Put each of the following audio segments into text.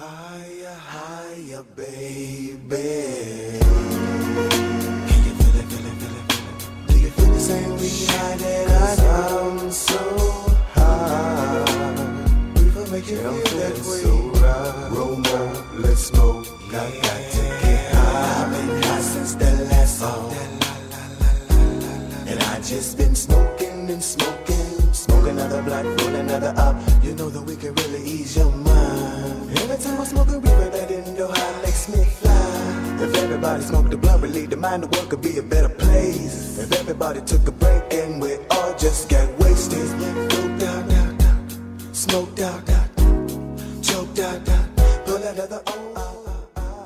Higher, higher, baby. Can you feel it, feel it, feel it, feel it? Do you feel the same way I am so high? We will make you feel that way. So right. Roll more, let's smoke. Got, got to get high. I've been high since the last song. And I just been smoking and smoking, another blunt, roll another up. You know that we can really ease your mind. Every time I smoke a reaper, that indo high makes me fly. If everybody smoked the blunt, relieve the mind, the world could be a better place. If everybody took a break and we all just get wasted, smoked out, out, out, smoked out, out, choked out, out, pull another oh, oh.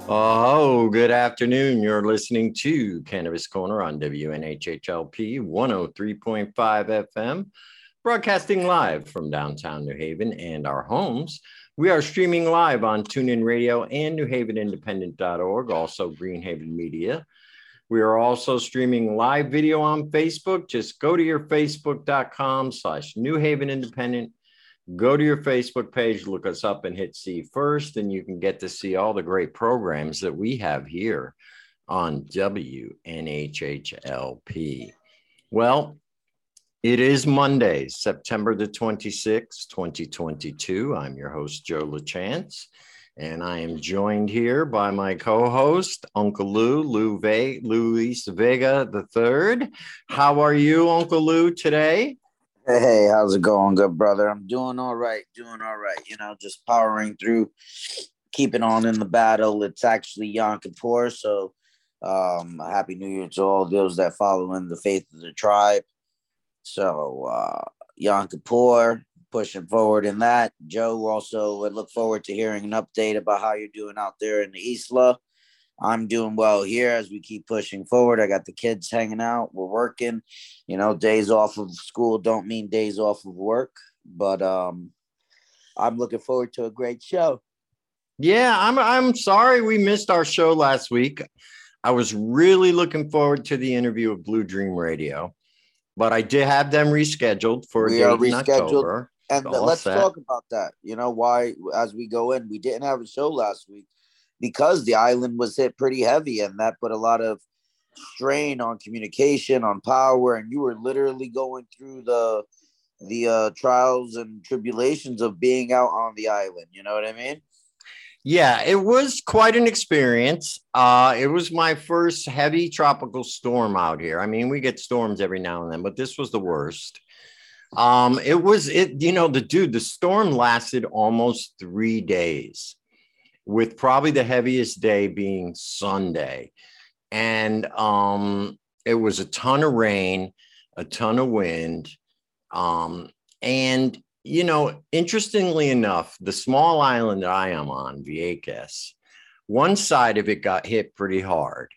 Oh, good afternoon. You're listening to Cannabis Corner on WNHHLP 103.5 FM, broadcasting live from downtown New Haven and our homes. We are streaming live on TuneIn Radio and NewHavenIndependent.org, also Greenhaven Media. We are also streaming live video on Facebook. Just go to your facebook.com slash New Haven Independent go to your Facebook page, look us up, and hit see first, and you can get to see all the great programs that we have here on WNHHLP. Well, it is Monday, September the 26th, 2022. I'm your host, Joe LaChance, and I am joined here by my co host, Uncle Lou, Lou Ve- Luis Vega III. How are you, Uncle Lou, today? Hey, how's it going, good brother? I'm doing all right, doing all right. You know, just powering through, keeping on in the battle. It's actually Yom Kippur, so um, happy New Year to all those that follow in the faith of the tribe. So uh, Yom Kippur, pushing forward in that. Joe, also would look forward to hearing an update about how you're doing out there in the Isla. I'm doing well here as we keep pushing forward. I got the kids hanging out. We're working. You know, days off of school don't mean days off of work, but um I'm looking forward to a great show. Yeah, I'm I'm sorry we missed our show last week. I was really looking forward to the interview with Blue Dream Radio, but I did have them rescheduled for a We are rescheduled. October. And let's set. talk about that. You know, why as we go in, we didn't have a show last week because the island was hit pretty heavy and that put a lot of strain on communication, on power, and you were literally going through the the uh trials and tribulations of being out on the island. You know what I mean? Yeah, it was quite an experience. Uh, it was my first heavy tropical storm out here. I mean, we get storms every now and then, but this was the worst. Um, it was it, you know, the dude, the storm lasted almost three days, with probably the heaviest day being Sunday. And um, it was a ton of rain, a ton of wind. Um, and you know, interestingly enough, the small island that I am on, Vieques, one side of it got hit pretty hard.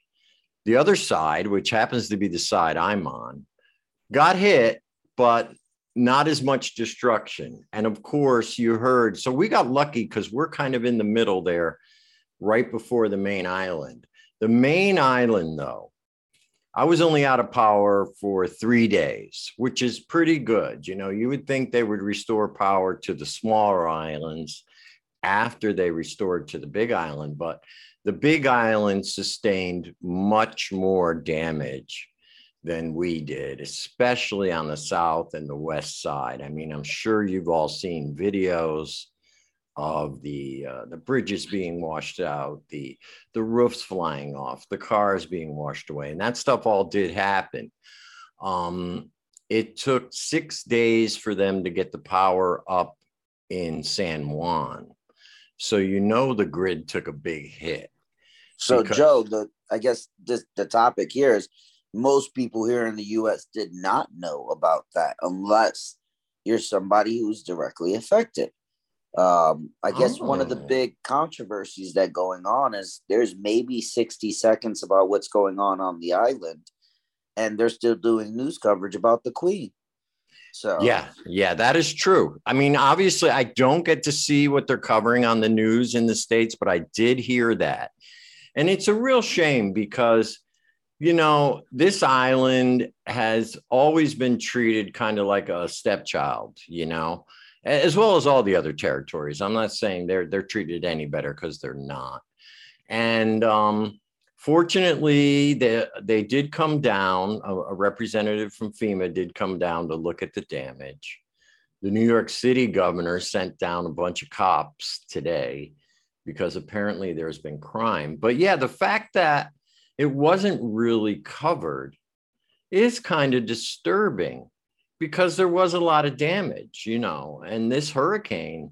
The other side, which happens to be the side I'm on, got hit, but not as much destruction. And of course, you heard, so we got lucky because we're kind of in the middle there, right before the main island. The main island, though, I was only out of power for three days, which is pretty good. You know, you would think they would restore power to the smaller islands after they restored to the big island, but the big island sustained much more damage than we did, especially on the south and the west side. I mean, I'm sure you've all seen videos of the uh, the bridges being washed out, the the roofs flying off, the cars being washed away, and that stuff all did happen. Um, it took six days for them to get the power up in San Juan, so you know the grid took a big hit. So Because- Joe, the I guess this the topic here is most people here in the US did not know about that unless you're somebody who's directly affected. Um, I guess one of the Oh. big controversies that going on is there's maybe 60 seconds about what's going on on the island, and they're still doing news coverage about the Queen. So Yeah, yeah, that is true. I mean, obviously, I don't get to see what they're covering on the news in the States, but I did hear that. And it's a real shame because, you know, this island has always been treated kind of like a stepchild, you know, as well as all the other territories. I'm not saying they're they're treated any better because they're not. And um, fortunately, they they did come down. A, a representative from FEMA did come down to look at the damage. The New York City governor sent down a bunch of cops today because apparently there's been crime. But yeah, the fact that it wasn't really covered is kind of disturbing because there was a lot of damage, you know, and this hurricane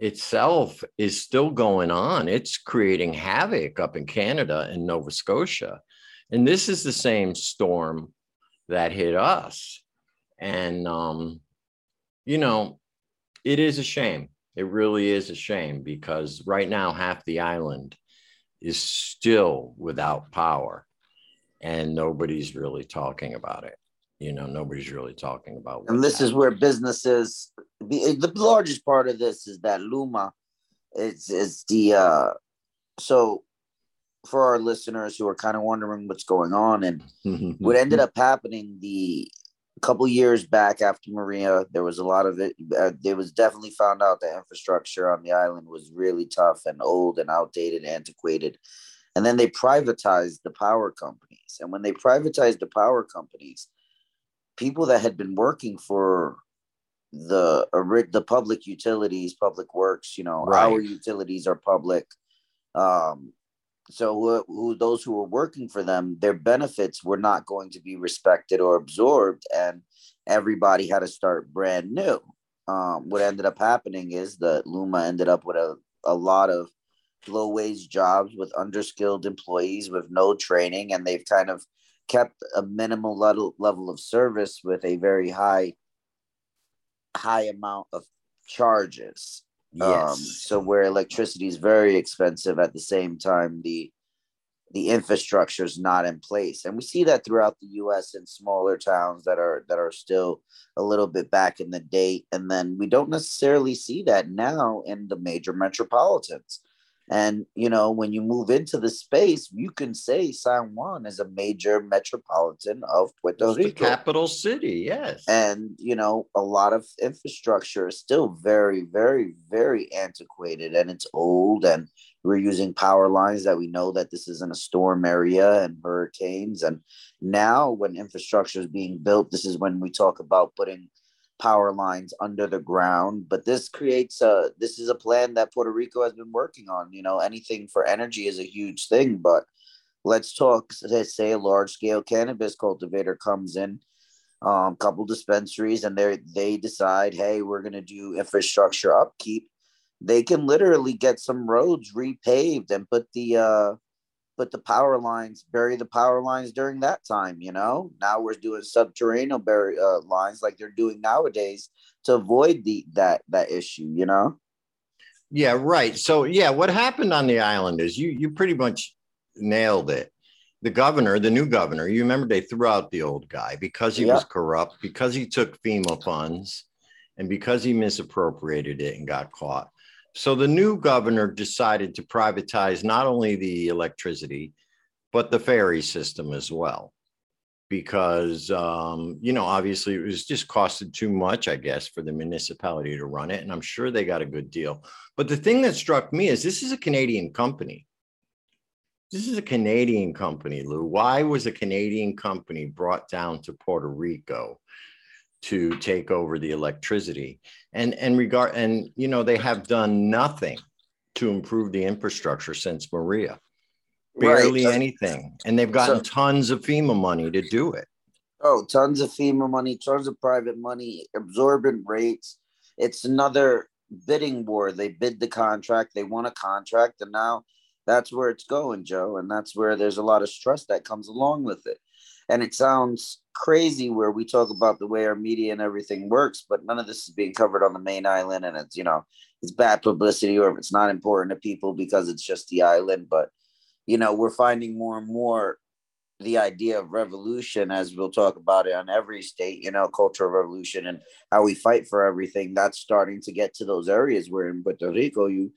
itself is still going on. It's creating havoc up in Canada and Nova Scotia. And this is the same storm that hit us. And, um, you know, it is a shame. It really is a shame because right now, half the island is still without power and nobody's really talking about it you know nobody's really talking about and this happened. is where businesses the, the largest part of this is that luma is is the uh so for our listeners who are kind of wondering what's going on and what ended up happening the couple years back after maria there was a lot of it uh, there was definitely found out the infrastructure on the island was really tough and old and outdated antiquated and then they privatized the power companies and when they privatized the power companies people that had been working for the the public utilities, public works, you know, right. our utilities are public. Um, so who, who, those who were working for them, their benefits were not going to be respected or absorbed, and everybody had to start brand new. Um, what ended up happening is that Luma ended up with a, a lot of low wage jobs with underskilled employees with no training, and they've kind of kept a minimal level level of service with a very high high amount of charges. Um, yes. Um, so where electricity is very expensive, at the same time the the infrastructure is not in place, and we see that throughout the U.S. in smaller towns that are that are still a little bit back in the date, and then we don't necessarily see that now in the major metropolitans. And you know, when you move into the space, you can say San Juan is a major metropolitan of Puerto it's Rico, capital city. Yes, and you know, a lot of infrastructure is still very, very, very antiquated, and it's old. And we're using power lines that we know that this isn't a storm area and hurricanes. And now, when infrastructure is being built, this is when we talk about putting power lines under the ground but this creates a this is a plan that puerto rico has been working on you know anything for energy is a huge thing but let's talk let's say a large scale cannabis cultivator comes in um couple dispensaries and they they decide hey we're going to do infrastructure upkeep. They can literally get some roads repaved and put the uh put the power lines, bury the power lines during that time. You know, now we're doing subterranean bury uh, lines like they're doing nowadays to avoid the that that issue. You know. Yeah. Right. So yeah, what happened on the island is you you pretty much nailed it. The governor, the new governor, you remember they threw out the old guy because he was corrupt, because he took FEMA funds, and because he misappropriated it and got caught. So the new governor decided to privatize not only the electricity, but the ferry system as well. Because, um, you know, obviously it was just costed too much, I guess, for the municipality to run it. And I'm sure they got a good deal. But the thing that struck me is this is a Canadian company. This is a Canadian company, Lou. Why was a Canadian company brought down to Puerto Rico to take over the electricity? and and regard and you know they have done nothing to improve the infrastructure since Maria, barely right. anything, and they've gotten so, tons of FEMA money to do it. Oh, tons of FEMA money, tons of private money, absorbent rates. It's another bidding war. They bid the contract, they won a contract, and now that's where it's going, Joe. And that's where there's a lot of stress that comes along with it. And it sounds crazy where we talk about the way our media and everything works, but none of this is being covered on the main island. And it's, you know, it's bad publicity or if it's not important to people because it's just the island. But, you know, we're finding more and more the idea of revolution as we'll talk about it on every state you know cultural revolution and how we fight for everything that's starting to get to those areas where in puerto rico you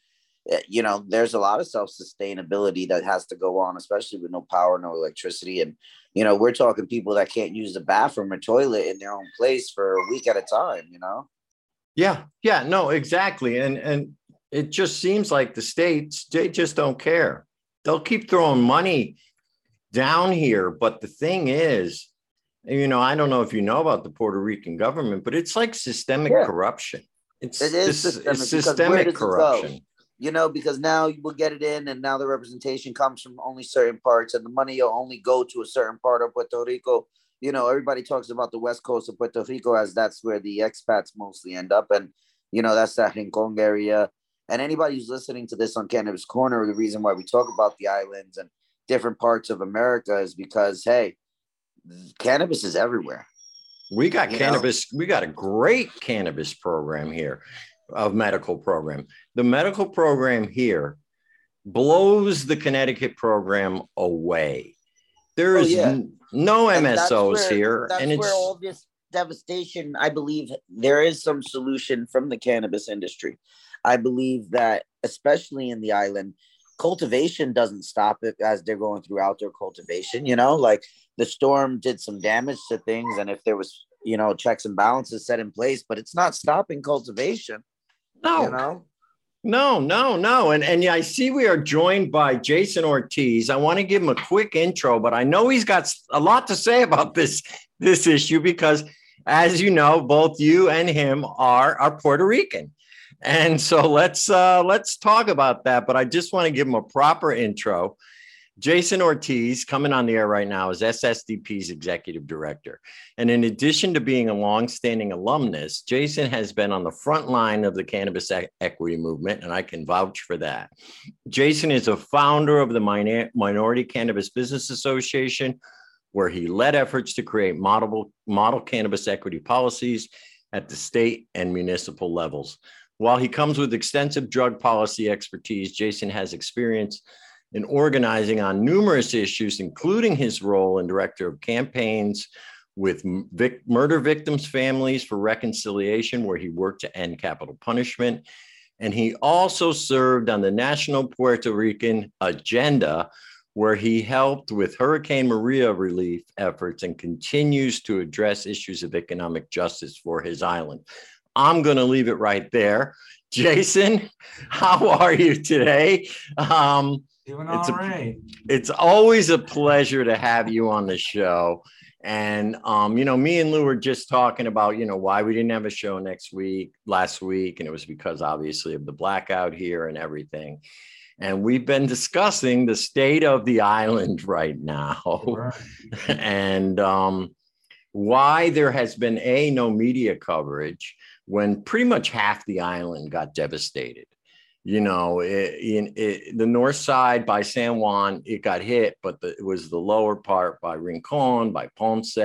eh, you know there's a lot of self-sustainability that has to go on especially with no power no electricity and you know, we're talking people that can't use the bathroom or toilet in their own place for a week at a time, you know? Yeah, yeah, no, exactly. And and it just seems like the states, they just don't care. They'll keep throwing money down here. But the thing is, you know, I don't know if you know about the Puerto Rican government, but it's like systemic Yeah. corruption. It's, It is it's- systemic it's systemic does it corruption. You know, because now we'll get it in, and now the representation comes from only certain parts, and the money will only go to a certain part of Puerto Rico. You know, everybody talks about the west coast of Puerto Rico as that's where the expats mostly end up, and you know that's that Rincon area. And anybody who's listening to this on Cannabis Corner, the reason why we talk about the islands and different parts of America is because hey, cannabis is everywhere. We got You know? cannabis, we got a great cannabis program here, of medical program. The medical program here blows the Connecticut program away. There oh, is Oh, yeah. n- no MSOs where- here, and it's where all this devastation, I believe there is some solution from the cannabis industry. I believe that, especially in the island, cultivation doesn't stop it as they're going through outdoor cultivation. You know, like the storm did some damage to things, and if there was, you know, checks and balances set in place, but it's not stopping cultivation. No, You know, No, no, no. And and yeah, I see we are joined by Jason Ortiz. I want to give him a quick intro, but I know he's got a lot to say about this this issue because as you know, both you and him are are Puerto Rican. And so let's uh let's talk about that, but I just want to give him a proper intro. Jason Ortiz, coming on the air right now, is SSDP's executive director. And in addition to being a longstanding alumnus, Jason has been on the front line of the cannabis e- equity movement, and I can vouch for that. Jason is a founder of the Minor- Minority Cannabis Business Association, where he led efforts to create model, model cannabis equity policies at the state and municipal levels. While he comes with extensive drug policy expertise, Jason has experience in organizing on numerous issues, including his role in director of campaigns with vic- murder victims' families for reconciliation, where he worked to end capital punishment. And he also served on the National Puerto Rican Agenda, where he helped with Hurricane Maria relief efforts and continues to address issues of economic justice for his island. I'm going to leave it right there. Jason, how are you today? Um, Doing It's all right. it's always a pleasure to have you on the show. And um, you know, me and Lou were just talking about, you know, why we didn't have a show next week, last week, and it was because obviously of the blackout here and everything. And we've been discussing the state of the island right now Sure. and um, why there has been a no media coverage when pretty much half the island got devastated. You know, i- in, it, the north side by San Juan, it got hit, but the, it was the lower part by Rincon, by Ponce,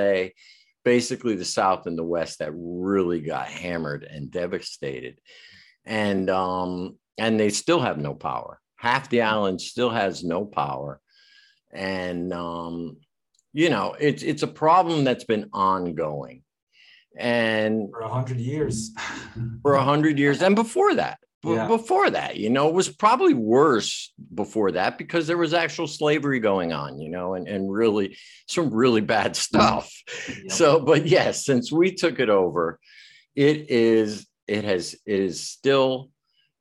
basically the south and the west that really got hammered and devastated. And um, and they still have no power. Half the island still has no power, and um, you know, it's it's a problem that's been ongoing, and For a hundred years. for a hundred years, and before that, Yeah. before that, you know, it was probably worse before that because there was actual slavery going on, you know, and and really some really bad stuff. So, but yes, since we took it over, it is it has it is still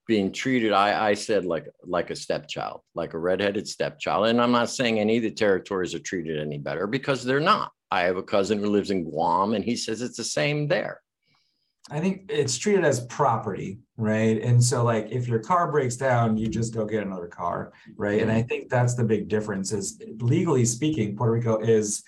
being treated. I I said like like a stepchild, like a redheaded stepchild, and I'm not saying any of the territories are treated any better because they're not. I have a cousin who lives in Guam, and he says it's the same there. I think it's treated as property, right? And so like if your car breaks down, you just go get another car, right? And I mm-hmm. think that's the big difference is legally speaking, Puerto Rico is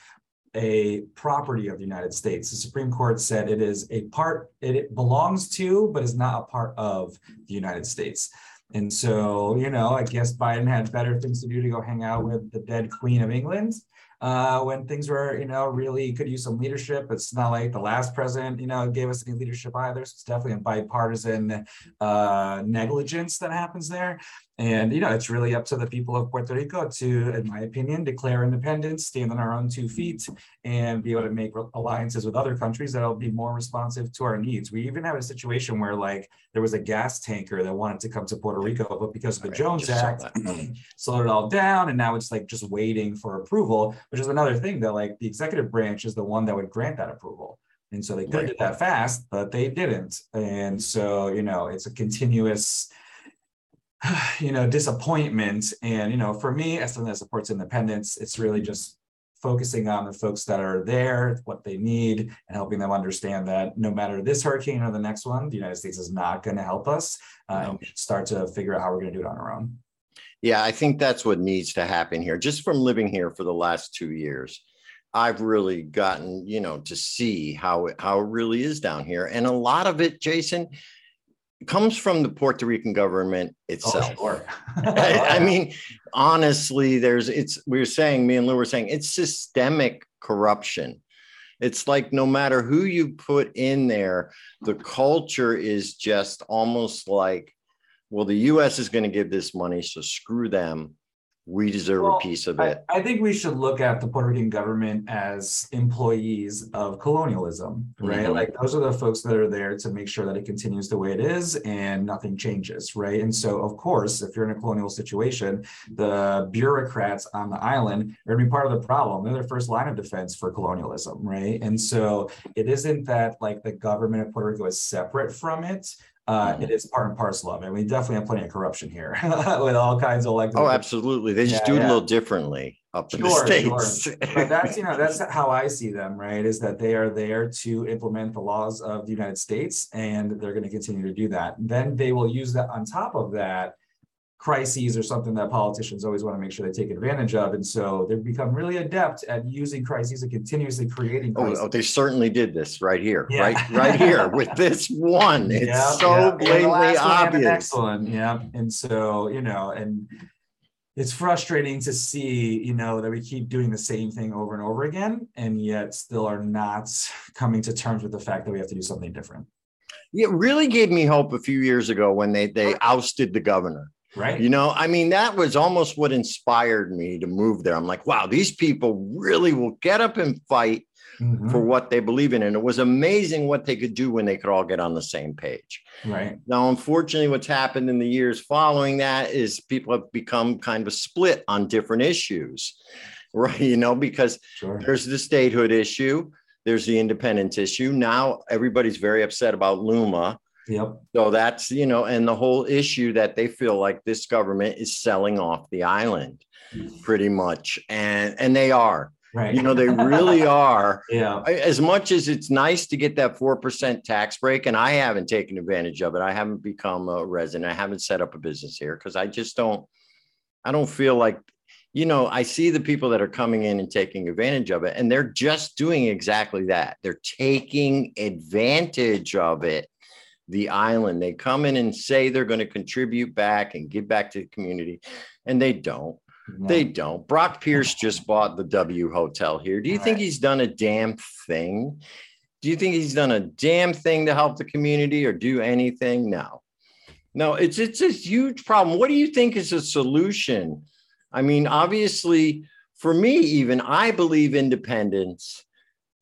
a property of the United States. The Supreme Court said it is a part, it- it belongs to, but is not a part of the United States. And so, you know, I guess Biden had better things to do to go hang out with the dead Queen of England uh, when things were, you know, really could use some leadership. It's not like the last president, you know, gave us any leadership either. So it's definitely a bipartisan uh, negligence that happens there. And, you know, it's really up to the people of Puerto Rico to, in my opinion, declare independence, stand on our own two feet, and be able to make alliances with other countries that'll be more responsive to our needs. We even have a situation where, like, there was a gas tanker that wanted to come to Puerto Rico, but because of the Right, Jones Act, slowed it all down and now it's like just waiting for approval which is another thing that like the executive branch is the one that would grant that approval And so they could do that fast, but they didn't. And so, you know, it's a continuous, you know, disappointment. And, you know, for me, as someone that supports independence, it's really just focusing on the folks that are there, what they need, and helping them understand that no matter this hurricane or the next one, the United States is not going to help us. Uh, and we should start to figure out how we're going to do it on our own. Yeah, I think that's what needs to happen here. Just from living here for the last two years, I've really gotten, you know, to see how it, how it really is down here, and a lot of it, Jason, comes from the Puerto Rican government itself. Oh, sure. I, I mean, honestly, there's it's we were saying, me and Lou were saying it's systemic corruption. It's like no matter who you put in there, the culture is just almost like, well, the US is going to give this money, so screw them we deserve Well, a piece of it. I think we should look at the Puerto Rican government as employees of colonialism, right? Mhm. Like those are the folks that are there to make sure that it continues the way it is and nothing changes, right? And so, of course, if you're in a colonial situation, the bureaucrats on the island are going to be part of the problem. They're the first line of defense for colonialism, right? And so, it isn't that like the government of Puerto Rico is separate from it. Uh, Mhm. it is part and parcel of it. We definitely have plenty of corruption here with all kinds of elected Oh, absolutely. They just Yeah, do it a little differently up in the Sure, States. sure. But that's you know that's how I see them, right? Is that they are there to implement the laws of the United States, and they're going to continue to do that. Then they will use that on top of that. Crises are something that politicians always want to make sure they take advantage of, and so they've become really adept at using crises and continuously creating Oh, crises. oh, they certainly did this right here, Yeah. right, right here with this one. It's Yeah, so yeah. Blatantly last one and the obvious. one, yeah. And so, you know, and it's frustrating to see, you know, that we keep doing the same thing over and over again, and yet still are not coming to terms with the fact that we have to do something different, It really gave me hope a few years ago when they they ousted the governor. Right? You know, I mean, that was almost what inspired me to move there. I'm like, wow, these people really will get up and fight Mhm, for what they believe in. And it was amazing what they could do when they could all get on the same page. Right. Now, unfortunately, what's happened in the years following that is people have become kind of split on different issues, right? You know, because Sure. there's the statehood issue, there's the independence issue. Now, everybody's very upset about Luma. Yep. So that's, you know, and the whole issue that they feel like this government is selling off the island mm. pretty much. And and they are. Right. You know, they really are. yeah. As much as it's nice to get that 4% tax break, and I haven't taken advantage of it, I haven't become a resident, I haven't set up a business here because I just don't, I don't feel like, you know, I see the people that are coming in and taking advantage of it, and they're just doing exactly that. They're taking advantage of it, the island. They come in and say they're going to contribute back and give back to the community, and they don't. No. They don't. Brock Pierce just bought the W Hotel here. Do you think Right. he's done a damn thing? Do you think he's done a damn thing to help the community or do anything? No. No, it's it's a huge problem. What do you think is a solution? I mean, obviously, for me, even I believe independence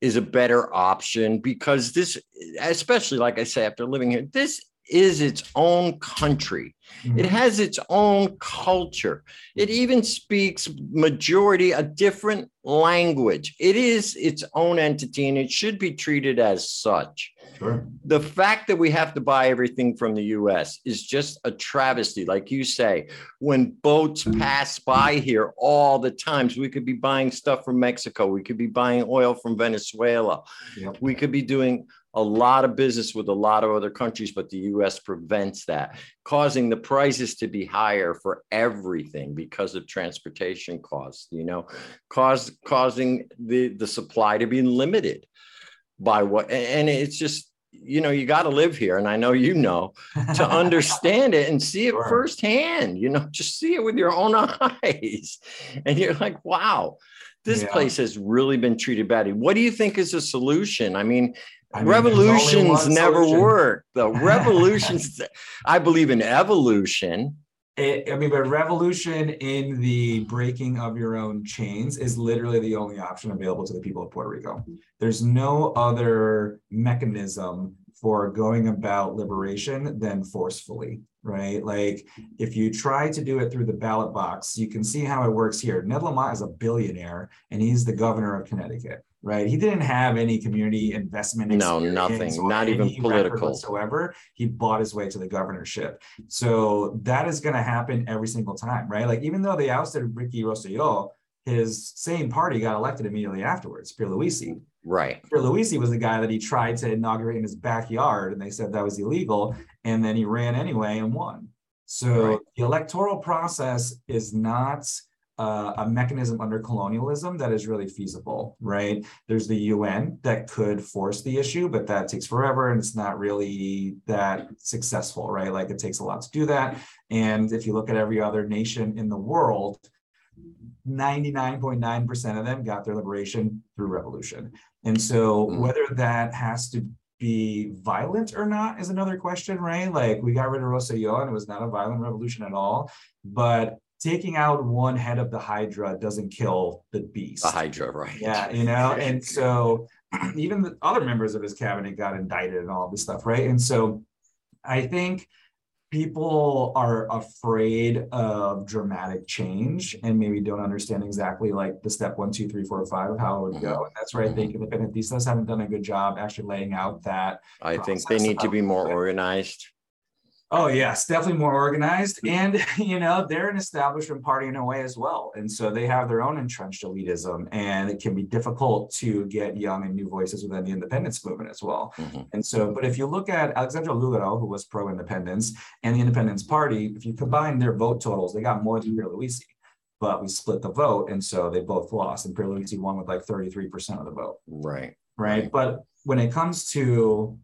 is a better option because this, especially like I say, after living here, this is its own country. It Mhm. has its own culture. It even speaks majority a different language. It is its own entity and it should be treated as such. Sure. The fact that we have to buy everything from the US is just a travesty. Like you say, when boats pass by here all the times, we could be buying stuff from Mexico, we could be buying oil from Venezuela, Yep. we could be doing a lot of business with a lot of other countries, but the US prevents that, causing the prices to be higher for everything because of transportation costs, you know, cause causing the, the supply to be limited by what and it's just you know you got to live here and i know you know to understand it and see it Sure. firsthand you know just see it with your own eyes and you're like wow this Yeah. place has really been treated badly what do you think is a solution i mean I mean, revolutions never solution. work the revolutions i believe in evolution It, I mean, but revolution in the breaking of your own chains is literally the only option available to the people of Puerto Rico. There's no other mechanism for going about liberation than forcefully, right? Like if you try to do it through the ballot box, you can see how it works here. Ned Lamont is a billionaire and he's the governor of Connecticut, right? He didn't have any community investment. No, nothing, not even political whatsoever. He bought his way to the governorship. So that is going to happen every single time, right? Like even though they ousted Ricky Rosselló, his same party got elected immediately afterwards, Pierluisi. Right. Pierluisi was the guy that he tried to inaugurate in his backyard, and they said that was illegal, and then he ran anyway and won. So right. the electoral process is not uh, a mechanism under colonialism that is really feasible, right? There's the UN that could force the issue, but that takes forever and it's not really that successful, right? Like it takes a lot to do that. And if you look at every other nation in the world, 99.9% of them got their liberation through revolution. And so mm-hmm. whether that has to be violent or not is another question, right? Like we got rid of Rosselló and it was not a violent revolution at all. But taking out one head of the Hydra doesn't kill the beast. The Hydra, right? Yeah, you know, and so even the other members of his cabinet got indicted and all this stuff, right? And so I think people are afraid of dramatic change and maybe don't understand exactly like the step one, two, three, four, five of how it would go. Mm-hmm. And that's where I think mm-hmm. independentistas haven't done a good job actually laying out that. I think they need to be more organized. Oh yes, definitely more organized, and you know they're an establishment party in a way as well, and so they have their own entrenched elitism, and it can be difficult to get young and new voices within the independence movement as well. Mm-hmm. And so, but if you look at Alexandra Lugaro, who was pro-independence, and the Independence Party, if you combine their vote totals, they got more than Pierluisi, but we split the vote, and so they both lost, and Pierluisi won with like thirty-three percent of the vote. Right. Right. But when it comes to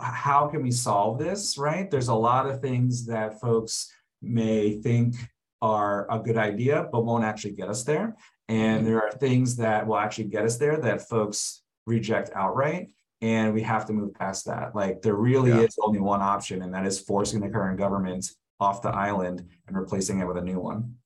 how can we solve this, right? There's a lot of things that folks may think are a good idea, but won't actually get us there. And mm-hmm. there are things that will actually get us there that folks reject outright. And we have to move past that. Like there really yeah. is only one option, and that is forcing the current government off the island and replacing it with a new one.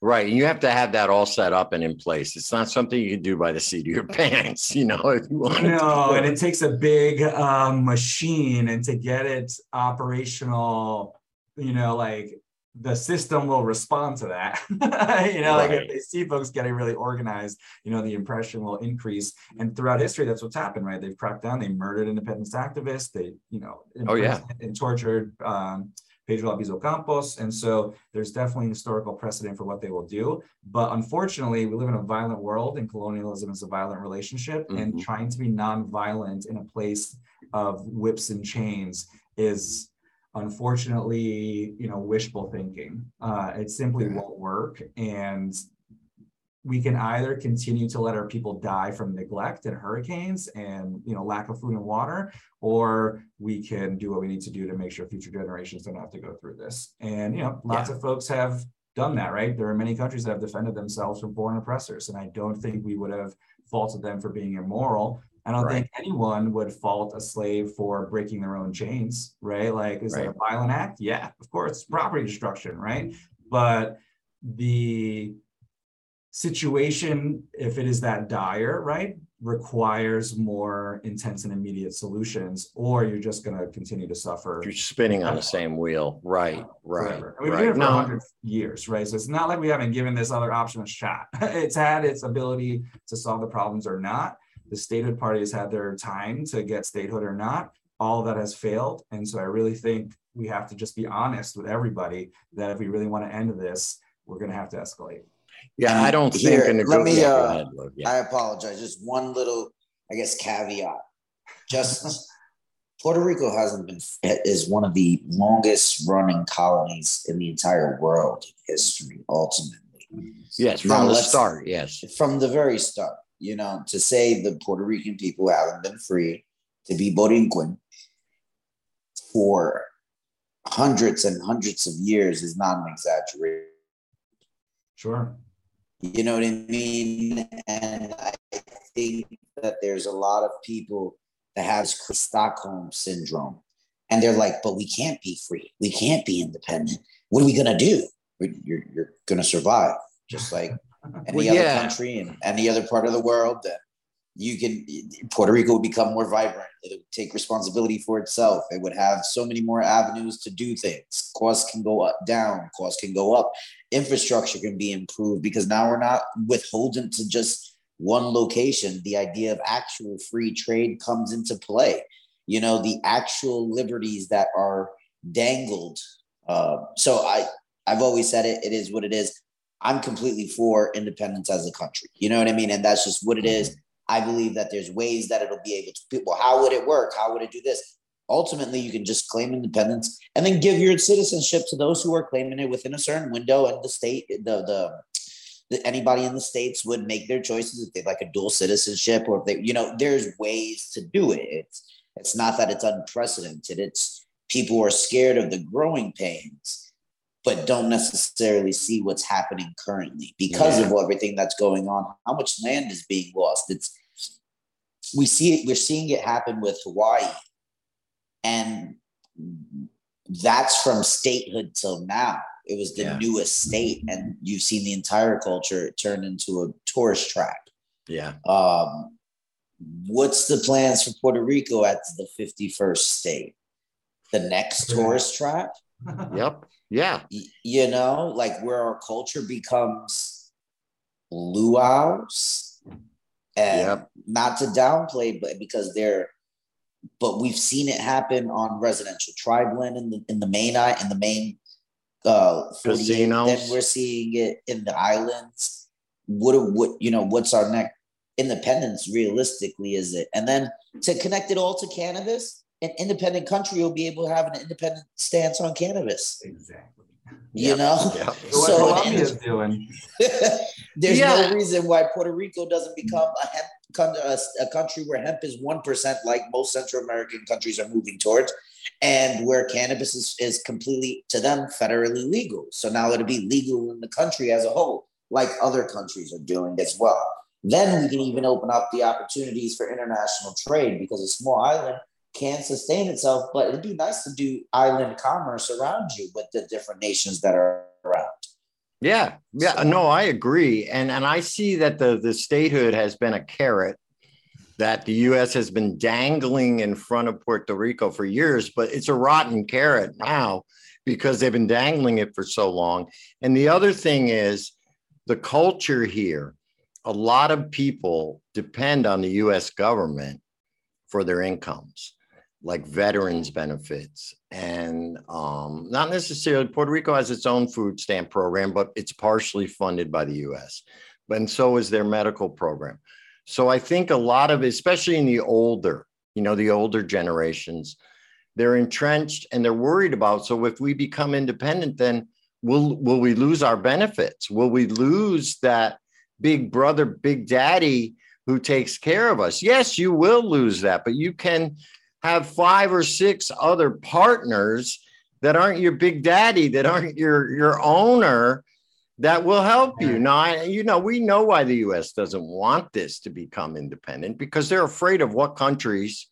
Right. And you have to have that all set up and in place. It's not something you can do by the seat of your pants, you know, if you want No, and it takes a big um, machine and to get it operational, you know, like the system will respond to that. you know, right. like if they see folks getting really organized, you know, the impression will increase. And throughout history, that's what's happened, right? They've cracked down, they murdered independence activists, they, you know, oh yeah, and tortured um, Pedro Albizu Campos. And so there's definitely historical precedent for what they will do. But unfortunately, we live in a violent world and colonialism is a violent relationship. Mm-hmm. And trying to be nonviolent in a place of whips and chains is unfortunately, you know, wishful thinking. Uh, it simply won't work. And we can either continue to let our people die from neglect and hurricanes and you know lack of food and water or we can do what we need to do to make sure future generations don't have to go through this and you know lots yeah. of folks have done that right there are many countries that have defended themselves from foreign oppressors and i don't think we would have faulted them for being immoral I don't right. think anyone would fault a slave for breaking their own chains, right? Like, is right. it a violent act? Yeah, of course, property destruction, right? But the situation, if it is that dire, right, requires more intense and immediate solutions, or you're just going to continue to suffer. You're spinning on the same wheel, right? Right. we've right. been for no. 100 years, right? So it's not like we haven't given this other option a shot. it's had its ability to solve the problems or not. The statehood party has had their time to get statehood or not. All that has failed. And so I really think we have to just be honest with everybody that if we really want to end this, we're going to have to escalate. Yeah, I don't Here, think. In let me. Uh, yeah. I apologize. Just one little, I guess, caveat. Just Puerto Rico hasn't been is one of the longest running colonies in the entire world in history. Ultimately, yes, from now, the start. Yes, from the very start. You know, to say the Puerto Rican people haven't been free to be Borinquen for hundreds and hundreds of years is not an exaggeration. Sure. You know what I mean? And I think that there's a lot of people that have Stockholm syndrome. And they're like, but we can't be free. We can't be independent. What are we going to do? You're, you're going to survive just like any well, yeah. other country and any other part of the world. That you can Puerto Rico would become more vibrant. It would take responsibility for itself. It would have so many more avenues to do things. Costs can go up, down. Costs can go up. Infrastructure can be improved because now we're not withholding to just one location, the idea of actual free trade comes into play. You know, the actual liberties that are dangled. Uh, so I, I've always said it. It is what it is. I'm completely for independence as a country. You know what I mean? And that's just what it is. I believe that there's ways that it'll be able to. Well, how would it work? How would it do this? Ultimately, you can just claim independence and then give your citizenship to those who are claiming it within a certain window, and the state, the the anybody in the states would make their choices if they like a dual citizenship or if they, you know, there's ways to do it. It's it's not that it's unprecedented. It's people are scared of the growing pains, but don't necessarily see what's happening currently because yeah. of everything that's going on. How much land is being lost? It's we see it, we're seeing it happen with Hawaii. And that's from statehood till now it was the yeah. newest state, and you've seen the entire culture turn into a tourist trap. Yeah. Um, what's the plans for Puerto Rico at the 51st state? The next tourist trap? yep. Yeah. you know, like where our culture becomes luau's and yep. not to downplay, but because they're but we've seen it happen on residential tribe land in the in the main in the main uh, casinos. Then we're seeing it in the islands. What what you know? What's our next independence? Realistically, is it? And then to connect it all to cannabis, an independent country will be able to have an independent stance on cannabis. Exactly. You yeah. know, yeah. so what Colombia's doing. there's yeah. no reason why Puerto Rico doesn't become a hemp a country where hemp is one percent, like most Central American countries are moving towards and where cannabis is, is completely to them federally legal. So now it'll be legal in the country as a whole, like other countries are doing as well. Then we can even open up the opportunities for international trade because a small island can sustain itself, but it'd be nice to do island commerce around you with the different nations that are around. Yeah, yeah, so, no, I agree, and and I see that the the statehood has been a carrot that the US has been dangling in front of Puerto Rico for years, but it's a rotten carrot now because they've been dangling it for so long. And the other thing is the culture here. A lot of people depend on the US government for their incomes, like veterans benefits. And um, not necessarily, Puerto Rico has its own food stamp program, but it's partially funded by the US. And so is their medical program. So I think a lot of, especially in the older, you know, the older generations, they're entrenched and they're worried about. So if we become independent, then will will we lose our benefits? Will we lose that big brother, big daddy who takes care of us? Yes, you will lose that, but you can have five or six other partners that aren't your big daddy, that aren't your your owner, that will help you. Now, I, you know, we know why the US doesn't want this to become independent because they're afraid of what countries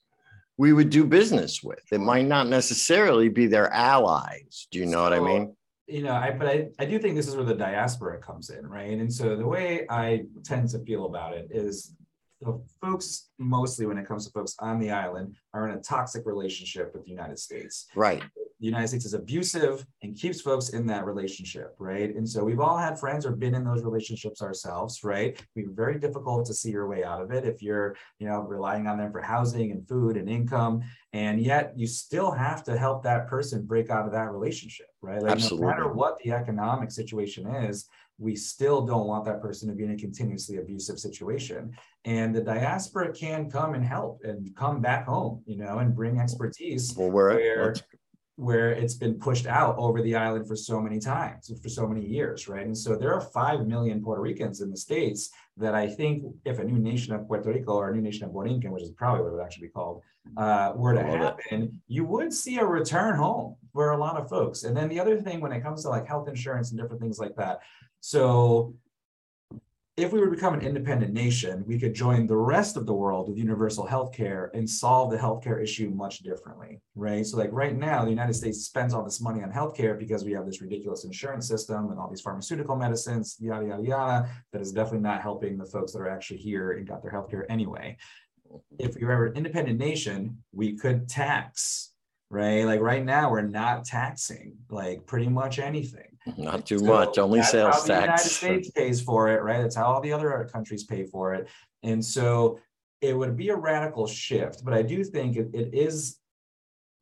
we would do business with. It might not necessarily be their allies. Do you know so, what I mean? You know, I but I, I do think this is where the diaspora comes in, right? And so the way I tend to feel about it is the folks mostly when it comes to folks on the island are in a toxic relationship with the United States. Right the United States is abusive and keeps folks in that relationship, right? And so we've all had friends or been in those relationships ourselves, right? It's very difficult to see your way out of it if you're, you know, relying on them for housing and food and income, and yet you still have to help that person break out of that relationship, right? Like Absolutely. no matter what the economic situation is, we still don't want that person to be in a continuously abusive situation. And the diaspora can come and help and come back home, you know, and bring expertise well, we're where where it's been pushed out over the island for so many times, for so many years, right? And so there are 5 million Puerto Ricans in the States that I think if a new nation of Puerto Rico or a new nation of Borinquen, which is probably what it would actually be called, uh, were to happen, you would see a return home for a lot of folks. And then the other thing when it comes to like health insurance and different things like that. So if we were to become an independent nation, we could join the rest of the world with universal healthcare and solve the healthcare issue much differently, right? So, like right now, the United States spends all this money on healthcare because we have this ridiculous insurance system and all these pharmaceutical medicines, yada yada yada. That is definitely not helping the folks that are actually here and got their healthcare anyway. If we were an independent nation, we could tax, right? Like right now, we're not taxing like pretty much anything Not too So much, only that's sales how the United tax. States pays for it, right? That's how all the other countries pay for it. And so it would be a radical shift, but I do think it, it is.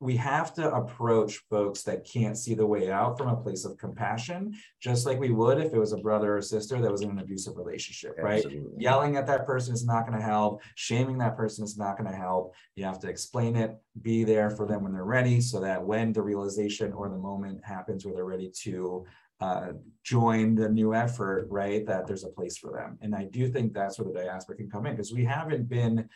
We have to approach folks that can't see the way out from a place of compassion, just like we would if it was a brother or sister that was in an abusive relationship, right? Absolutely. Yelling at that person is not going to help. Shaming that person is not going to help. You have to explain it, be there for them when they're ready, so that when the realization or the moment happens where they're ready to uh, join the new effort, right, that there's a place for them. And I do think that's where the diaspora can come in because we haven't been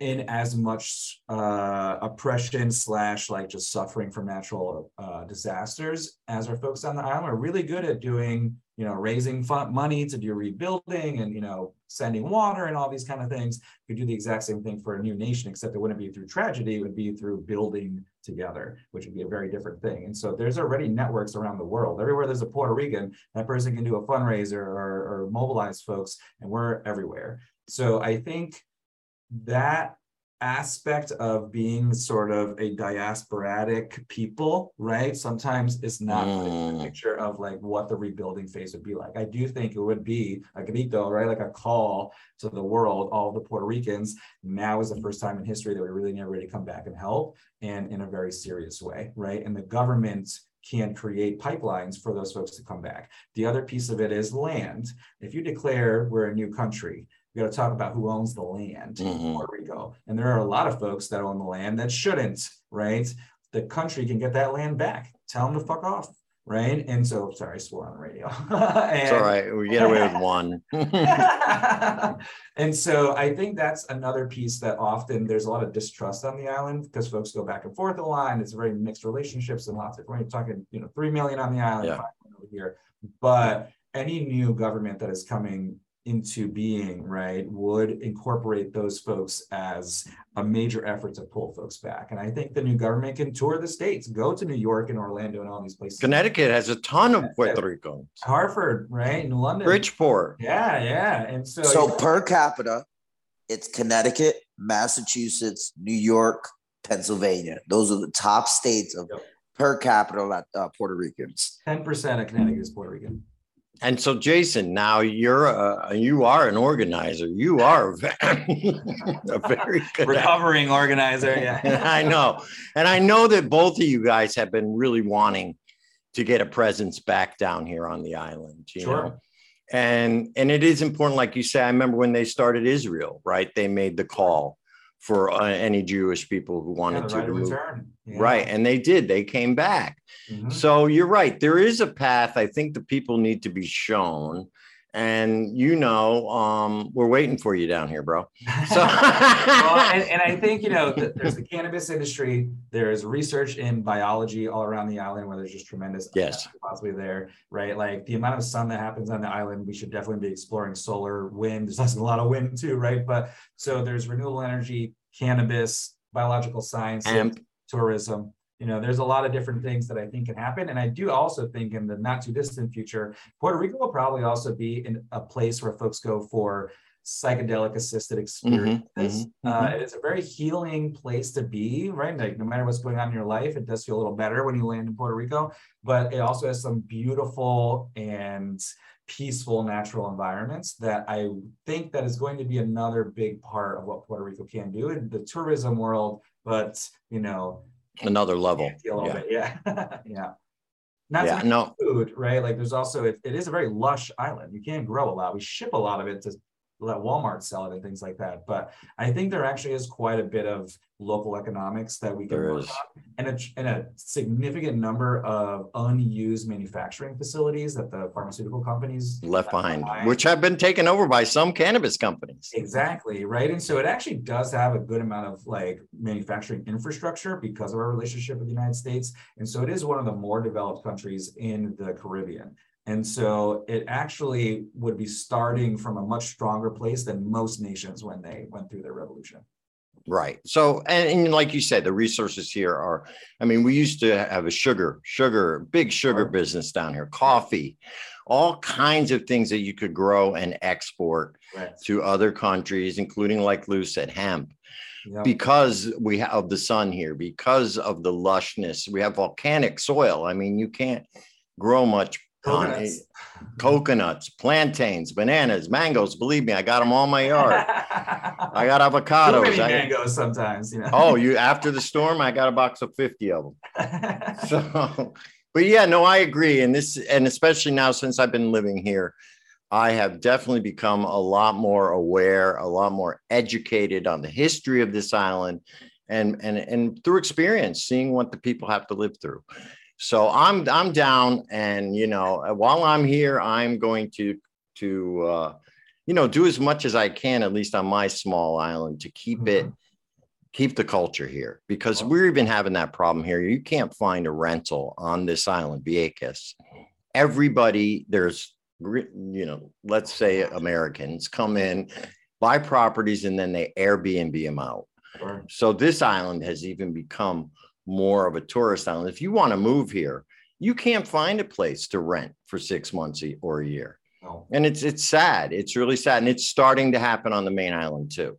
in as much uh, oppression slash like just suffering from natural uh, disasters as our folks on the island are really good at doing you know raising fund money to do rebuilding and you know sending water and all these kind of things. We do the exact same thing for a new nation except it wouldn't be through tragedy it would be through building together which would be a very different thing. And so there's already networks around the world. Everywhere there's a puerto rican that person can do a fundraiser or, or mobilize folks and we're everywhere. So i think that aspect of being sort of a diasporatic people, right? Sometimes it's not the Mm. picture of like what the rebuilding phase would be like. I do think it would be a grito, right? Like a call to the world, all the Puerto Ricans. Now is the first time in history that we really need ready to come back and help and in a very serious way, right? And the government can create pipelines for those folks to come back. The other piece of it is land. If you declare we're a new country, we got to talk about who owns the land in Mhm. Puerto Rico. And there are a lot of folks that own the land that shouldn't, right? The country can get that land back. Tell them to fuck off, right? And so, sorry, I swore on the radio. It's all right. We get away with one. and so I think that's another piece that often there's a lot of distrust on the island because folks go back and forth a lot and it's very mixed relationships and lots of we're talking, you know, three million on the island, Yeah. over here. But any new government that is coming into being, right, would incorporate those folks as a major effort to pull folks back. And I think the new government can tour the states, go to New York and Orlando and all these places. Connecticut has a ton of Puerto Ricans. Hartford, right? in London. Bridgeport. Yeah, yeah. And so, So per capita, it's Connecticut, Massachusetts, New York, Pennsylvania. Those are the top states of Yep. per capita uh, Puerto Ricans. 10% of Connecticut is Puerto Rican. And so, Jason, now you're a, you are an organizer. You are a very, a very good. Recovering organizer, yeah. I know, and I know that both of you guys have been really wanting to get a presence back down here on the island. You Sure. know, and and it is important, like you say. I remember when they started Israel, right? They made the call for uh, any Jewish people who wanted the to, right to move. return. Yeah. Right, and they did. They came back. Mhm. So you're right. There is a path. I think the people need to be shown. And you know, um, we're waiting for you down here, bro. So well, and, and I think you know th- there's the cannabis industry. There's research in biology all around the island where there's just tremendous Yes. possibly there, right? Like the amount of sun that happens on the island, we should definitely be exploring solar, wind. There's also a lot of wind too, right? But so there's renewable energy, cannabis, biological science, tourism. You know, there's a lot of different things that I think can happen. And I do also think in the not too distant future, Puerto Rico will probably also be in a place where folks go for psychedelic assisted experiences. mhm, Uh, it's a very healing place to be, right? Like no matter what's going on in your life, it does feel a little better when you land in Puerto Rico, but it also has some beautiful and peaceful natural environments that I think that is going to be another big part of what Puerto Rico can do in the tourism world, but you know, another level. a little Yeah. bit, yeah, yeah. Not Yeah. No. food, right? Like there's also it, it is a very lush island. You can't grow a lot. We ship a lot of it to let Walmart sell it and things like that. But I think there actually is quite a bit of local economics that we can There work is. on and a, and a significant number of unused manufacturing facilities that the pharmaceutical companies left behind, which have been taken over by some cannabis companies. Exactly, right? And so it actually does have a good amount of like manufacturing infrastructure because of our relationship with the United States. And so it is one of the more developed countries in the Caribbean. And so it actually would be starting from a much stronger place than most nations when they went through their revolution. Right. So, and, and like you said, the resources here are, I mean, we used to have a sugar, sugar, big sugar business down here, coffee, all kinds of things that you could grow and export Right. to other countries, including, like Lou said, hemp. Yeah. because we have the sun here, because of the lushness, we have volcanic soil. I mean, you can't grow much Coconuts. coconuts, plantains, bananas, mangoes. Believe me, I got them all in my yard. I got Too avocados. many I- mangoes sometimes, you know. oh, you after the storm, I got a box of 50 of them. So, but yeah, no, I agree. And this, and especially now since I've been living here, I have definitely become a lot more aware, a lot more educated on the history of this island and and and through experience, seeing what the people have to live through. So I'm I'm down and you know, while I'm here, I'm going to to uh you know, do as much as I can, at least on my small island, to keep it keep the culture here because Wow. we're even having that problem here. You can't find a rental on this island, Vieques. Everybody, there's, you know, let's say Americans come in, buy properties, and then they Airbnb them out. So this island has even become more of a tourist island. If you want to move here, you can't find a place to rent for six months or a year No. and it's it's sad it's really sad and it's starting to happen on the main island too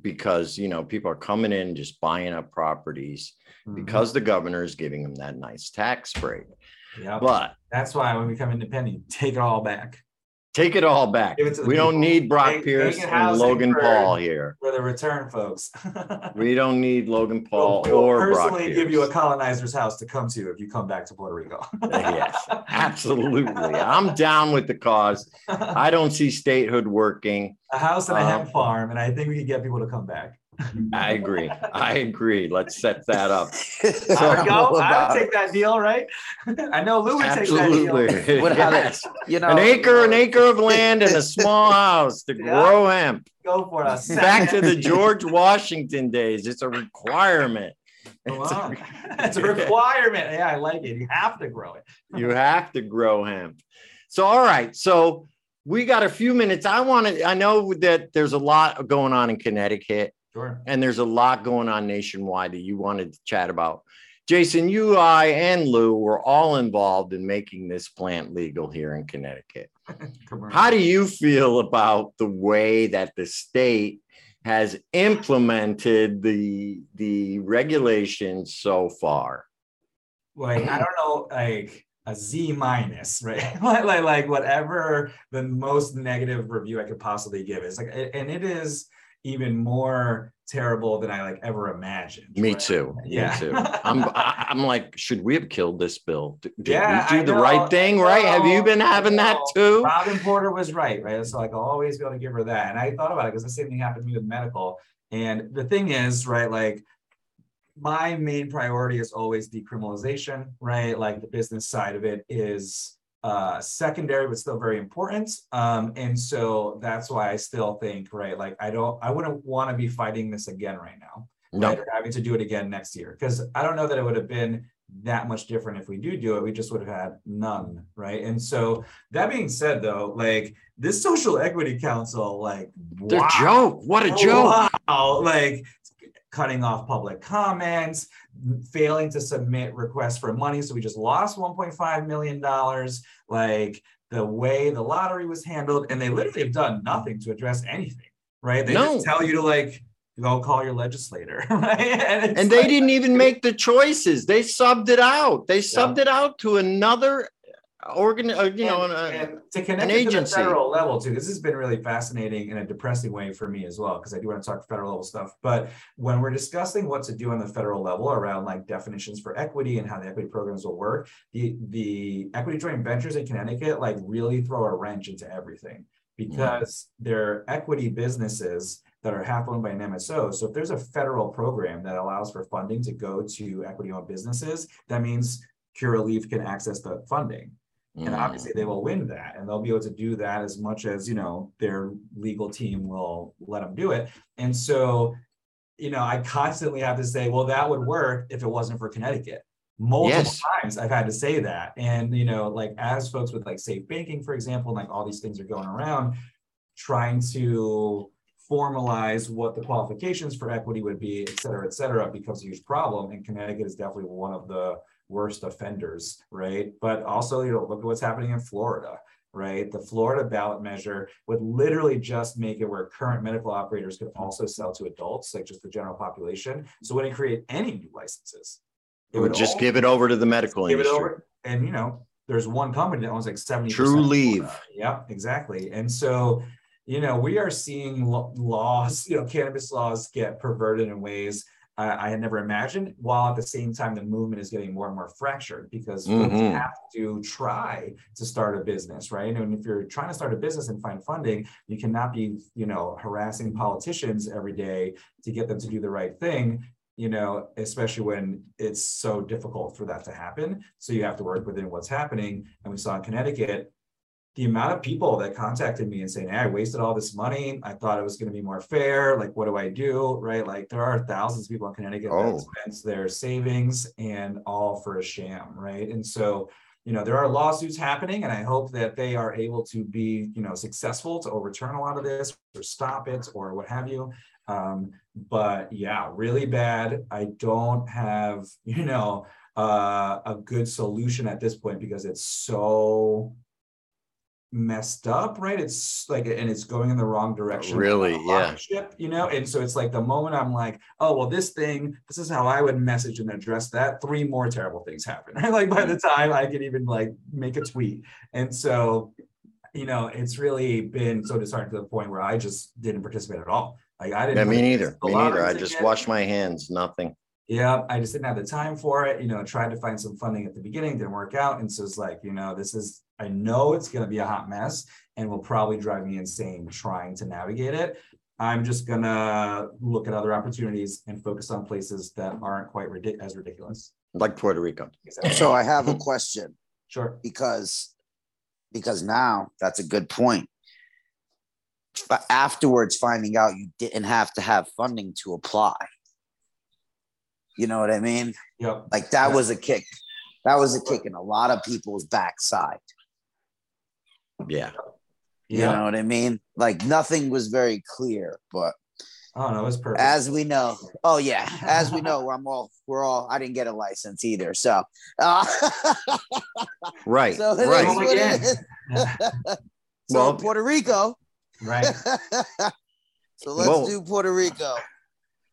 because you know people are coming in just buying up properties Mhm. because the governor is giving them that nice tax break yeah, but that's why when we become independent, you take it all back. Take it all back. It we don't need brock pierce and logan for- paul here. For the return, folks. we don't need logan paul We'll- we'll or brock personally give you a colonizer's house to come to if you come back to Puerto Rico. yes absolutely. I'm down with the cause. I don't see statehood working. A house and a Um, hemp farm, and I think we could get people to come back. I agree i agree let's set that up There we go. I would take that deal, right? I know Lou would take that deal. absolutely What how Yes. you know, an acre, an acre of land and a small house to Yeah. grow hemp. Go for us. Back to the George Washington days. It's a requirement. Come It's a It's a requirement. Yeah, I like it. You have to grow it. you have to grow hemp. So, all right. So, we got a few minutes. I want to, I know that there's a lot going on in Connecticut Sure. and there's a lot going on nationwide that you wanted to chat about. Jason, you, I, and Lou were all involved in making this plant legal here in Connecticut. How do you feel about the way that the state has implemented the the regulations so far? like I don't know, like a Z minus, right? like, like like whatever the most negative review I could possibly give is like, and it is even more terrible than I like ever imagined. Me right? too. Yeah. Me too. I'm I- I'm like, should we have killed this bill? Did Yeah, we I do the know, right thing? Right? Have you been having that too? Robin Porter was right, right? So like I'll always be able to give her that. And I thought about it because the same thing happened to me with medical. And the thing is, right, like my main priority is always decriminalization, right? Like the business side of it is uh secondary but still very important. Um, and so that's why I still think, right, like I don't I wouldn't want to be fighting this again right now No. right, or having to do it again next year. Because I don't know that it would have been that much different if we do do it. We just would have had none, right? And so that being said, though, like this social equity council, like The wow. joke. What a joke. Wow, like cutting off public comments, failing to submit requests for money. So we just lost 1.5 million dollars. Like the way the lottery was handled, and they literally have done nothing to address anything, right? They No. just tell you to like go call your legislator, right? And, And they like- didn't even make the choices. They subbed it out. They subbed it out to another organ, uh, you know, and, an, uh, and to connect an it to the federal level too. This has been really fascinating in a depressing way for me as well, because I do want to talk federal level stuff. But when we're discussing what to do on the federal level around like definitions for equity and how the equity programs will work, the the equity joint ventures in Connecticut like really throw a wrench into everything because they're equity businesses that are half owned by an MSO. So if there's a federal program that allows for funding to go to equity owned businesses, that means Curaleaf can access the funding and mm, obviously they will win that and they'll be able to do that as much as you know their legal team will let them do it. And so you know i constantly have to say well that would work if it wasn't for connecticut. Multiple Yes. times i've had to say that. And you know like as folks with like safe banking for example like all these things are going around trying to formalize what the qualifications for equity would be et cetera et cetera becomes a huge problem and connecticut is definitely one of the worst offenders, right? But also, you know, look at what's happening in Florida, right? The Florida ballot measure would literally just make it where current medical operators could also sell to adults, like just the general population. So wouldn't create any new licenses. It would just give it over to the medical give it industry. over. And you know, there's one company that owns like 70 Trulieve. Yep, exactly. And so, you know, we are seeing laws, you know, cannabis laws get perverted in ways I, I had never imagined, while at the same time the movement is getting more and more fractured because folks Mhm. have to try to start a business, right? And if you're trying to start a business and find funding, you cannot be, you know, harassing politicians every day to get them to do the right thing you know, especially when it's so difficult for that to happen. So you have to work within what's happening. And we saw in Connecticut, the amount of people that contacted me and saying, Hey, I wasted all this money. I thought it was going to be more fair. Like, what do I do? Right. Like, there are thousands of people in Connecticut Oh. that spent their savings and all for a sham. Right. And so, you know, there are lawsuits happening, and I hope that they are able to be, you know, successful to overturn a lot of this or stop it or what have you. Um, but yeah, really bad. I don't have, you know, uh, a good solution at this point because it's so messed up, right? It's like, and it's going in the wrong direction. Really? Yeah. You know, and so it's like the moment I'm like, oh, well, this thing, this is how I would message and address that. Three more terrible things happen, right? Like by the mm. time I could even like make a tweet. And so, you know, it's really been so disheartening to the point where I just didn't participate at all. Like I didn't. Yeah, me neither. the Me neither. I just washed my hands, nothing. Yeah, I just didn't have the time for it. You know, tried to find some funding at the beginning, didn't work out. And so it's like, you know, this is, I know it's going to be a hot mess and will probably drive me insane trying to navigate it. I'm just going to look at other opportunities and focus on places that aren't quite ridic- as ridiculous. Like Puerto Rico. So I have a question Sure. because because now that's a good point. But afterwards, finding out you didn't have to have funding to apply. You know what I mean? Yep. Like that Yeah. was a kick. That was a kick in a lot of people's backside. Yeah. You Yeah. know what I mean? Like nothing was very clear, but Oh, no, it was perfect. as we know, oh yeah, as we know, I'm all we're all. I didn't get a license either, so. Uh, Right. so it is right. Home again. so Well- Puerto Rico. right. so let's Well- do Puerto Rico.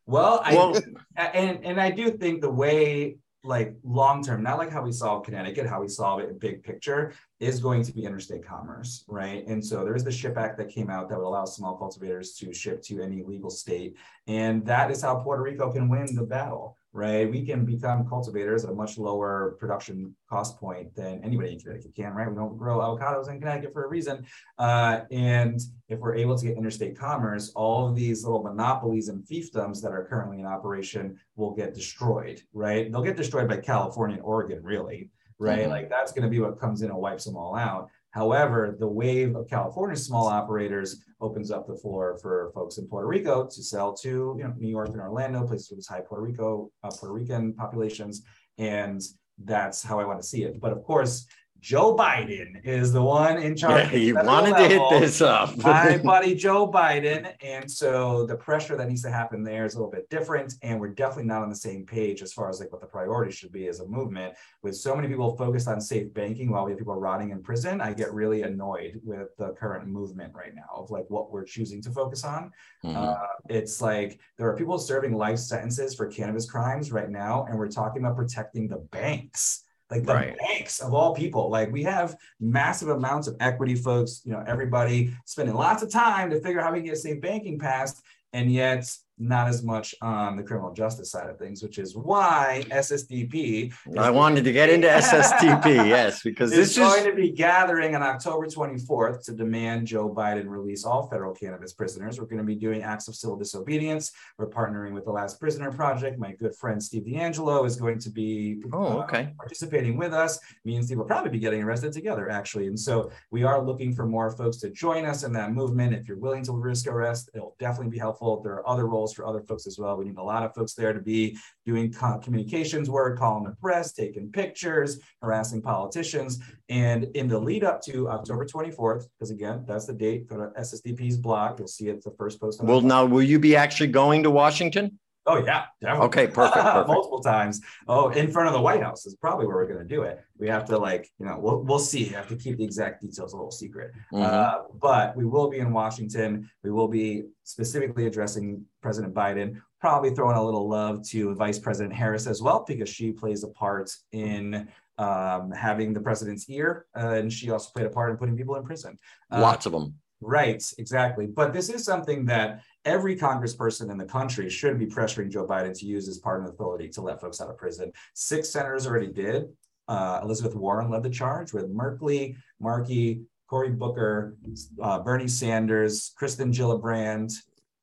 Well, I, Well, and and I do think the way like long term, not like how we solve Connecticut, how we solve it in big picture, is going to be interstate commerce, right? And so there is the Ship Act that came out that would allow small cultivators to ship to any legal state, and that is how Puerto Rico can win the battle, right? We can become cultivators at a much lower production cost point than anybody in Connecticut can, right? We don't grow avocados in Connecticut for a reason, uh, and if we're able to get interstate commerce, all of these little monopolies and fiefdoms that are currently in operation will get destroyed, right? They'll get destroyed by California and Oregon, really, right? Mhm. Like that's going to be what comes in and wipes them all out. However, the wave of California small operators opens up the floor for folks in Puerto Rico to sell to you know New York and Orlando, places with high Puerto Rico, uh, Puerto Rican populations, and that's how I want to see it. But of course, Joe Biden is the one in charge. Yeah, you wanted to hit this up. my buddy Joe Biden. And so the pressure that needs to happen there is a little bit different. And we're definitely not on the same page as far as like what the priority should be as a movement. With so many people focused on safe banking while we have people rotting in prison, I get really annoyed with the current movement right now of like what we're choosing to focus on. Mhm. Uh, it's like there are people serving life sentences for cannabis crimes right now, and we're talking about protecting the banks, like the Right. banks of all people. Like we have massive amounts of equity, folks. You know, everybody spending lots of time to figure out how we can get safe banking passed, and yet not as much on the criminal justice side of things, which is why SSDP I wanted to get into SSDP, yes, because this is going to be gathering on October 24th to demand Joe Biden release all federal cannabis prisoners. We're going to be doing acts of civil disobedience. We're partnering with the Last Prisoner Project. My good friend Steve DeAngelo is going to be Oh, uh, participating with us. Me and Steve will probably be getting arrested together, actually. And so we are looking for more folks to join us in that movement. If you're willing to risk arrest, it'll definitely be helpful. There are other roles for other folks as well. We need a lot of folks there to be doing co- communications work, calling the press, taking pictures, harassing politicians. And in the lead up to October 24th, because again, that's the date for SSDP's blog. You'll see it the first post. on well now will you be actually going to Washington? Oh yeah, definitely. Okay, perfect, perfect. Multiple times. Oh, in front of the White House is probably where we're going to do it. We have to like, you know, we'll we'll see. We have to keep the exact details a little secret. Mhm. Uh, but we will be in Washington. We will be specifically addressing President Biden. Probably throwing a little love to Vice President Harris as well, because she plays a part in um, having the president's ear, uh, and she also played a part in putting people in prison. Uh, Lots of them. Right, exactly. But this is something that every congressperson in the country should be pressuring Joe Biden to use his pardon authority to let folks out of prison. Six senators already did. Uh, Elizabeth Warren led the charge with Merkley, Markey, Cory Booker, uh, Bernie Sanders, Kirsten Gillibrand,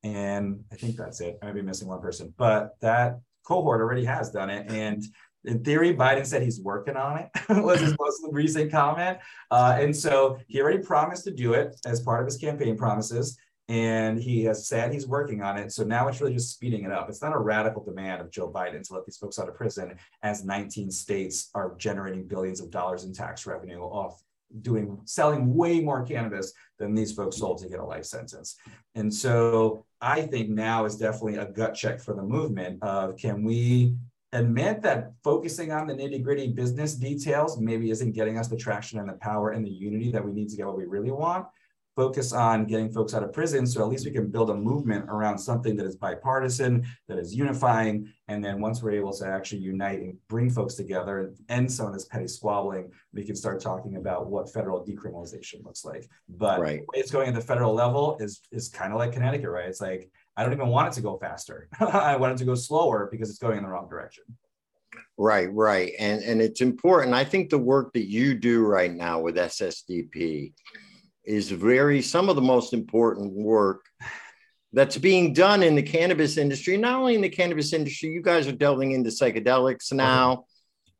and I think that's it. I might be missing one person, but that cohort already has done it. And in theory, Biden said he's working on it, was his most recent comment. Uh, and so he already promised to do it as part of his campaign promises. And he has said he's working on it. So now it's really just speeding it up. It's not a radical demand of Joe Biden to let these folks out of prison as 19 states are generating billions of dollars in tax revenue off doing selling way more cannabis than these folks sold to get a life sentence. And so I think now is definitely a gut check for the movement of can we admit that focusing on the nitty gritty business details maybe isn't getting us the traction and the power and the unity that we need to get what we really want. Focus on getting folks out of prison so at least we can build a movement around something that is bipartisan, that is unifying. And then once we're able to actually unite and bring folks together and end some of this petty squabbling, we can start talking about what federal decriminalization looks like. But Right. the way it's going at the federal level is is kind of like Connecticut, right? It's like I don't even want it to go faster. I want it to go slower because it's going in the wrong direction. Right, right. And and it's important. I think the work that you do right now with SSDP is very some of the most important work that's being done in the cannabis industry. Not only in the cannabis industry, you guys are delving into psychedelics uh-huh. now.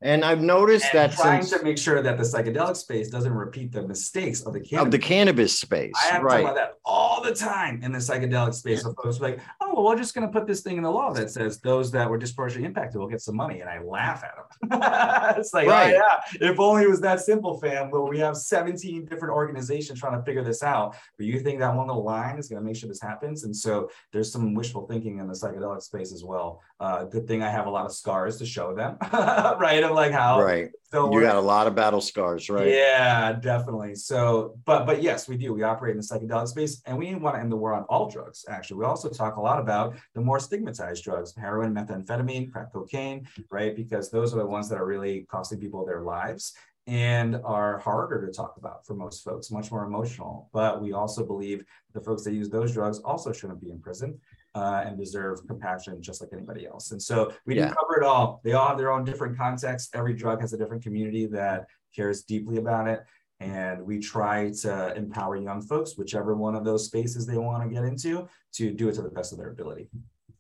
And I've noticed And that trying since to make sure that the psychedelic space doesn't repeat the mistakes of the of cannabis. the cannabis space. I have to talk Right. about that all the time in the psychedelic space. Of folks like, oh, well, we're just going to put this thing in the law that says those that were disproportionately impacted will get some money, and I laugh at them. it's like, Right. oh, yeah, if only it was that simple, fam. But we have 17 different organizations trying to figure this out. But you think that one little line is going to make sure this happens? And so there's some wishful thinking in the psychedelic space as well. Uh, good thing I have a lot of scars to show them, right? Of like how Right. So You got a lot of battle scars, right? yeah, definitely. So, but but yes, we do. We operate in the psychedelic space, and we want to end the war on all drugs. Actually, we also talk a lot about the more stigmatized drugs: heroin, methamphetamine, crack cocaine, right? Because those are the ones that are really costing people their lives and are harder to talk about for most folks, much more emotional. But we also believe the folks that use those drugs also shouldn't be in prison. Uh, and deserve compassion just like anybody else. And so we Yeah. cover it all. They all have their own different contexts. Every drug has a different community that cares deeply about it. And we try to empower young folks, whichever one of those spaces they want to get into, to do it to the best of their ability.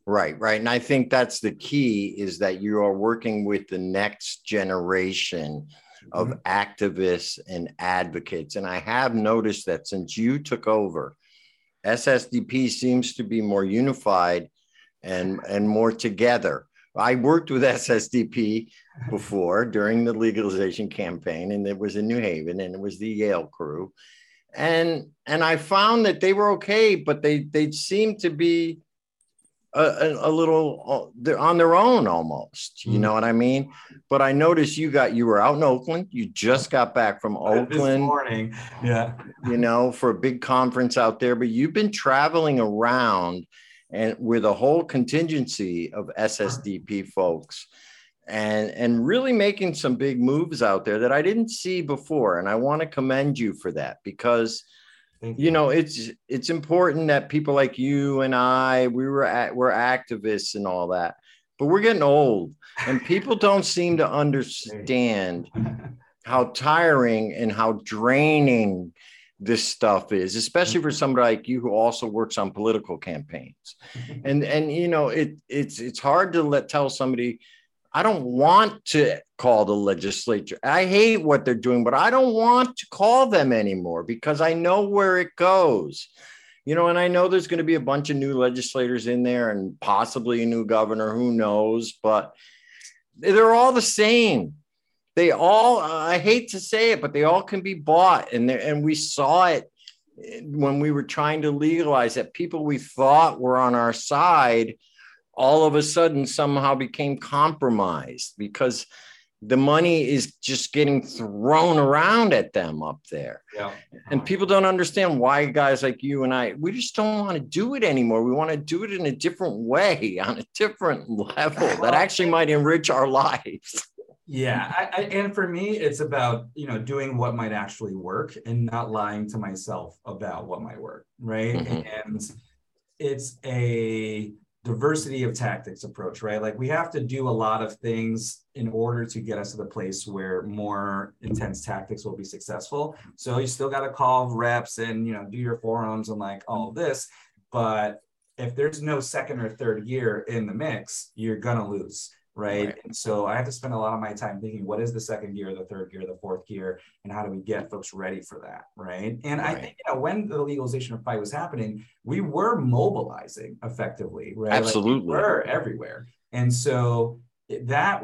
Right, right. And I think that's the key is that you are working with the next generation of activists and advocates. And I have noticed that since you took over, SSDP seems to be more unified and, and more together. I worked with SSDP before during the legalization campaign, and it was in New Haven, and it was the Yale crew. And and I found that they were okay, but they they seemed to be a, a, little uh, they're on their own almost. You Mhm. know what I mean? But I noticed you got you were out in Oakland. You just got back from Oakland This morning, yeah. you know, for a big conference out there, but you've been traveling around and with a whole contingency of SSDP folks and and really making some big moves out there that I didn't see before and I want to commend you for that because Thank you know it's it's important that people like you and I we were at we're activists and all that but we're getting old and people don't seem to understand how tiring and how draining this stuff is, especially for somebody like you who also works on political campaigns. And and you know, it it's it's hard to let tell somebody, I don't want to call the legislature. I hate what they're doing, but I don't want to call them anymore because I know where it goes. You know, and I know there's going to be a bunch of new legislators in there and possibly a new governor, who knows, but they're all the same they all i hate to say it but they all can be bought and and we saw it when we were trying to legalize that people we thought were on our side all of a sudden somehow became compromised because the money is just getting thrown around at them up there Yeah. and people don't understand why guys like you and I, we just don't want to do it anymore. We want to do it in a different way, on a different level that actually might enrich our lives. Yeah, I, I, and for me, it's about you know doing what might actually work and not lying to myself about what might work, right? Mhm. And it's a diversity of tactics approach, right? Like we have to do a lot of things in order to get us to the place where more intense tactics will be successful. So you still got to call reps and you know do your forums and like all this, but if there's no second or third year in the mix, you're gonna lose. Right? Right. And so I have to spend a lot of my time thinking what is the second gear, the third gear, the fourth gear, and how do we get folks ready for that? Right. And I think you know when the legalization of fight was happening, we were mobilizing effectively, right? Like, we Absolutely. were everywhere. And so that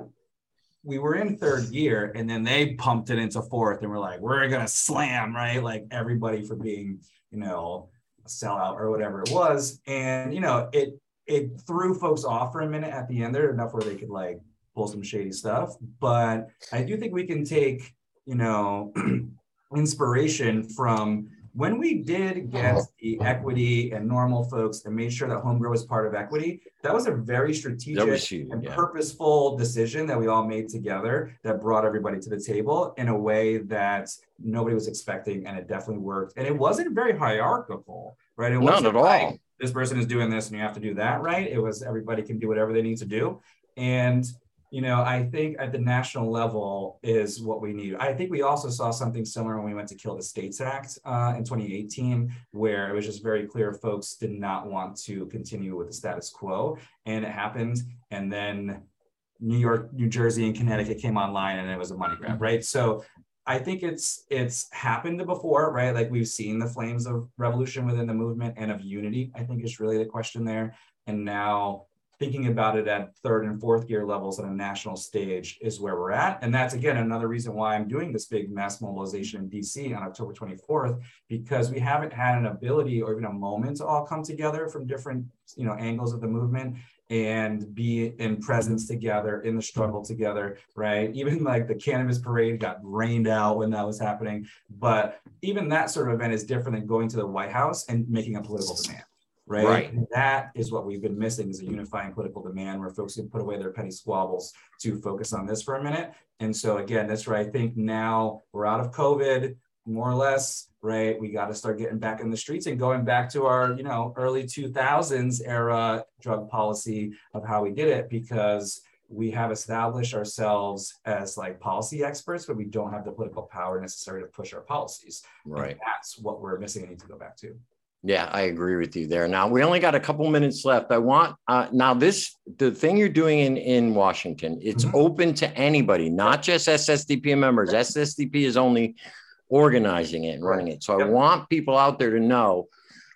we were in third gear and then they pumped it into fourth and we're like, we're gonna slam, right? Like everybody for being, you know, a sellout or whatever it was. And you know, it it threw folks off for a minute at the end there, enough where they could like pull some shady stuff. But I do think we can take, you know, inspiration from when we did get the equity and normal folks and made sure that home grow was part of equity, that was a very strategic huge, and yeah. purposeful decision that we all made together that brought everybody to the table in a way that nobody was expecting and it definitely worked and it wasn't very hierarchical right it Not wasn't at all. like this person is doing this and you have to do that right? It was everybody can do whatever they need to do. And you know i think at the national level is what we need. I think we also saw something similar when we went to kill the states act uh, in 2018 where it was just very clear folks did not want to continue with the status quo. And it happened. And then new york new jersey and connecticut came online and it was a money grab right? So I think it's it's happened before, right? Like we've seen the flames of revolution within the movement and of unity. I think is really the question there. And now thinking about it at third and fourth gear levels on a national stage is where we're at. And that's again another reason why I'm doing this big mass mobilization in DC on October 24th, because we haven't had an ability or even a moment to all come together from different you know angles of the movement and be in presence together in the struggle together right? Even like the cannabis parade got rained out when that was happening. But even that sort of event is different than going to the white house and making a political demand right, Right. That is what we've been missing is a unifying political demand where folks can put away their petty squabbles to focus on this for a minute. And so again that's where i think now we're out of covid more or less right we got to start getting back in the streets and going back to our you know early 2000s era drug policy of how we did it because we have established ourselves as like policy experts but we don't have the political power necessary to push our policies And Right. that's what we're missing and need to go back to Yeah, I agree with you there. Now we only got a couple minutes left. I want uh, now this the thing you're doing in in Washington. It's Mhm. open to anybody, not just SSDP members. SSDP is only organizing it and running it. So I want people out there to know.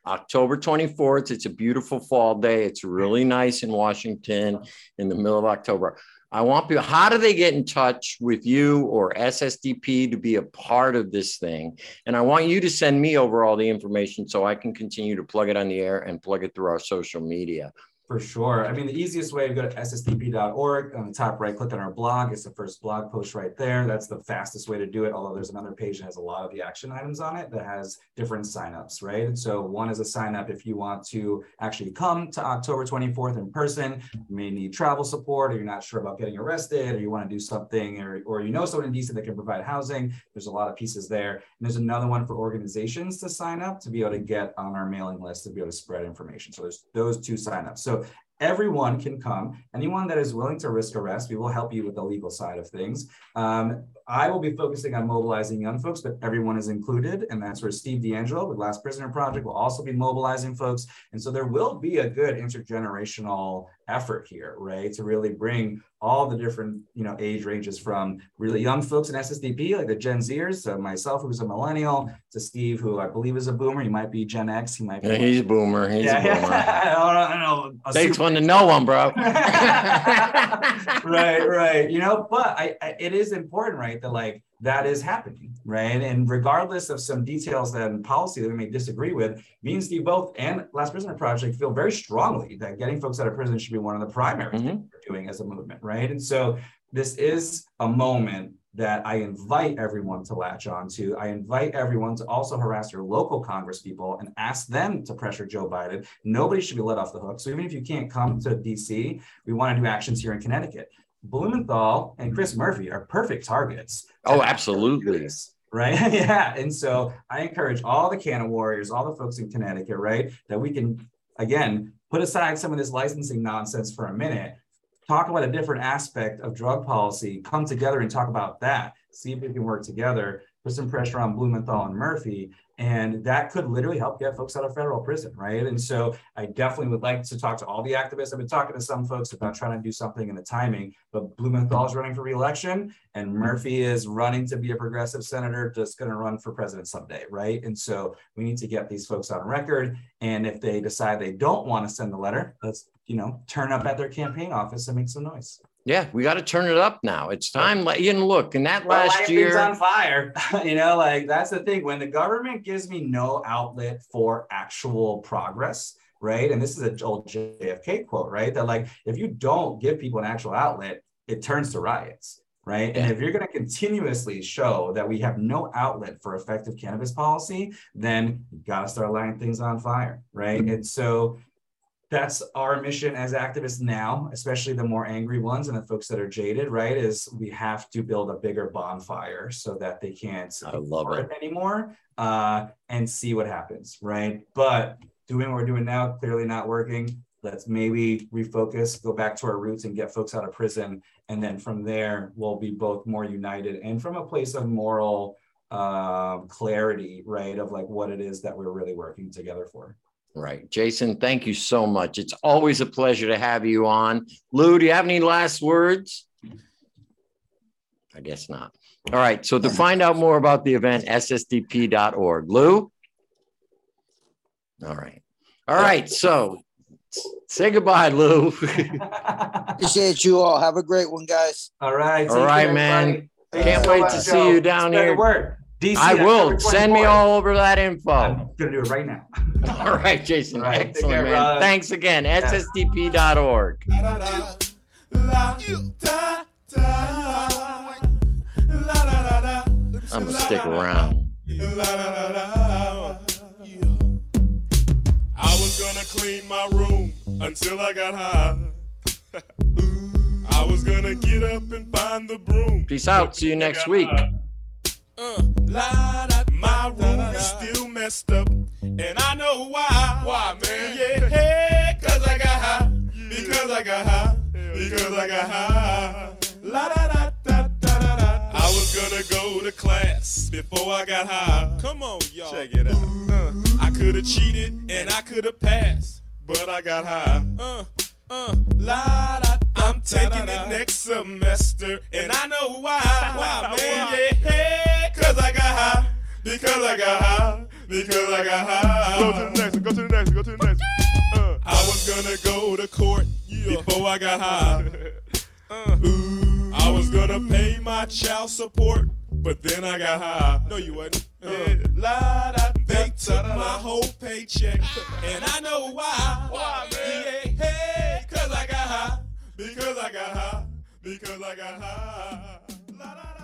October 24th, it's a beautiful fall day. It's really nice in Washington in the middle of October. I want people, how do they get in touch with you or SSDP to be a part of this thing? And I want you to send me over all the information so I can continue to plug it on the air and plug it through our social media. For sure. I mean, the easiest way to go to ssdp.org on the top right, click on our blog. It's the first blog post right there. That's the fastest way to do it. Although there's another page that has a lot of the action items on it that has different signups, right? So one is a sign up if you want to actually come to October 24th in person. You may need travel support, or you're not sure about getting arrested, or you want to do something, or, or you know someone in DC that can provide housing. There's a lot of pieces there. And there's another one for organizations to sign up to be able to get on our mailing list to be able to spread information. So there's those two signups. So everyone can come. Anyone that is willing to risk arrest, we will help you with the legal side of things. Um, I will be focusing on mobilizing young folks, but everyone is included. And that's where Steve DeAngelo with Last Prisoner Project will also be mobilizing folks. And so there will be a good intergenerational effort here, right? To really bring all the different, you know, age ranges from really young folks in SSDP, like the Gen Zers, so myself, who's a millennial, to Steve, who I believe is a boomer. He might be Gen X. He might be. Yeah, he's a boomer. He's yeah, a boomer. yeah. I don't know, I don't Takes super- one to know one, bro. right, right. You know, but I, I, it is important, right, that like that is happening, right? And regardless of some details and policy that we may disagree with, me and Steve both and Last Prisoner Project feel very strongly that getting folks out of prison should be one of the primary Mhm. things we're doing as a movement, right? And so this is a moment that I invite everyone to latch on to. I invite everyone to also harass your local Congress people and ask them to pressure Joe Biden. Nobody should be let off the hook. So even if you can't come to DC, we want to do actions here in Connecticut. Blumenthal and Chris Murphy are perfect targets. Oh, absolutely. Right. yeah. And so I encourage all the Canna Warriors, all the folks in Connecticut, right, that we can, again, put aside some of this licensing nonsense for a minute, talk about a different aspect of drug policy, come together and talk about that, see if we can work together, put some pressure on Blumenthal and Murphy, and that could literally help get folks out of federal prison, right? And so I definitely would like to talk to all the activists. I've been talking to some folks about trying to do something in the timing, but Blumenthal is running for reelection and Murphy is running to be a progressive senator, just going to run for president someday, right? And so we need to get these folks on record. And if they decide they don't want to send the letter, let's, you know, turn up at their campaign office and make some noise. Yeah, we got to turn it up now. It's time. Like, you know, look, in that last year, on fire. you know, like that's the thing. When the government gives me no outlet for actual progress, right? And this is an old JFK quote, right? That like, if you don't give people an actual outlet, it turns to riots, right? Yeah. And if you're going to continuously show that we have no outlet for effective cannabis policy, then you got to start lighting things on fire, right? Mm-hmm. And so that's our mission as activists now, especially the more angry ones and the folks that are jaded, right? Is we have to build a bigger bonfire so that they can't I love it. anymore uh, and see what happens, right? But doing what we're doing now, clearly not working. Let's maybe refocus, go back to our roots and get folks out of prison. And then from there, we'll be both more united and from a place of moral uh, clarity, right? Of like what it is that we're really working together for. Right. Jason, thank you so much. It's always a pleasure to have you on. Lou, do you have any last words? I guess not. All right. So to find out more about the event, ssdp.org. Lou? All right. All right. So say goodbye, Lou. Appreciate you all. Have a great one, guys. All right. All right, man. Can't wait to see you down here. DC, I will send me all over that info. I'm gonna do it right now. all right, Jason. All right, Excellent, care, man. Brother. Thanks again. Yeah. SSDP.org. I'm gonna stick around. I was gonna clean my room until I got high. I was gonna get up and find the broom. Peace out. See you next week. High. Uh, la, da, my room is still messed up, and I know why. Why, man? Yeah, hey, cause I got high. Because I got high. Because I got high. La da da da da da da. I was gonna go to class before I got high. Come on, y'all. Check it out. Uh, I could have cheated and I could have passed, but I got high. Uh, uh, la da. I'm taking it next semester, and I know why. Why, man? Yeah, hey, cause I got high. Because I got high. Because I got high. Go to the next one. Go to the next one. Go to the next one. Uh, I was gonna go to court yeah. before I got high. Uh, Ooh, I was gonna pay my child support, but then I got high. No, you wasn't. Uh, la, da, they took my whole paycheck, and I know why. Why, man? Yeah, hey, cause I got high. Because I got high. Because I got high. La, la, la.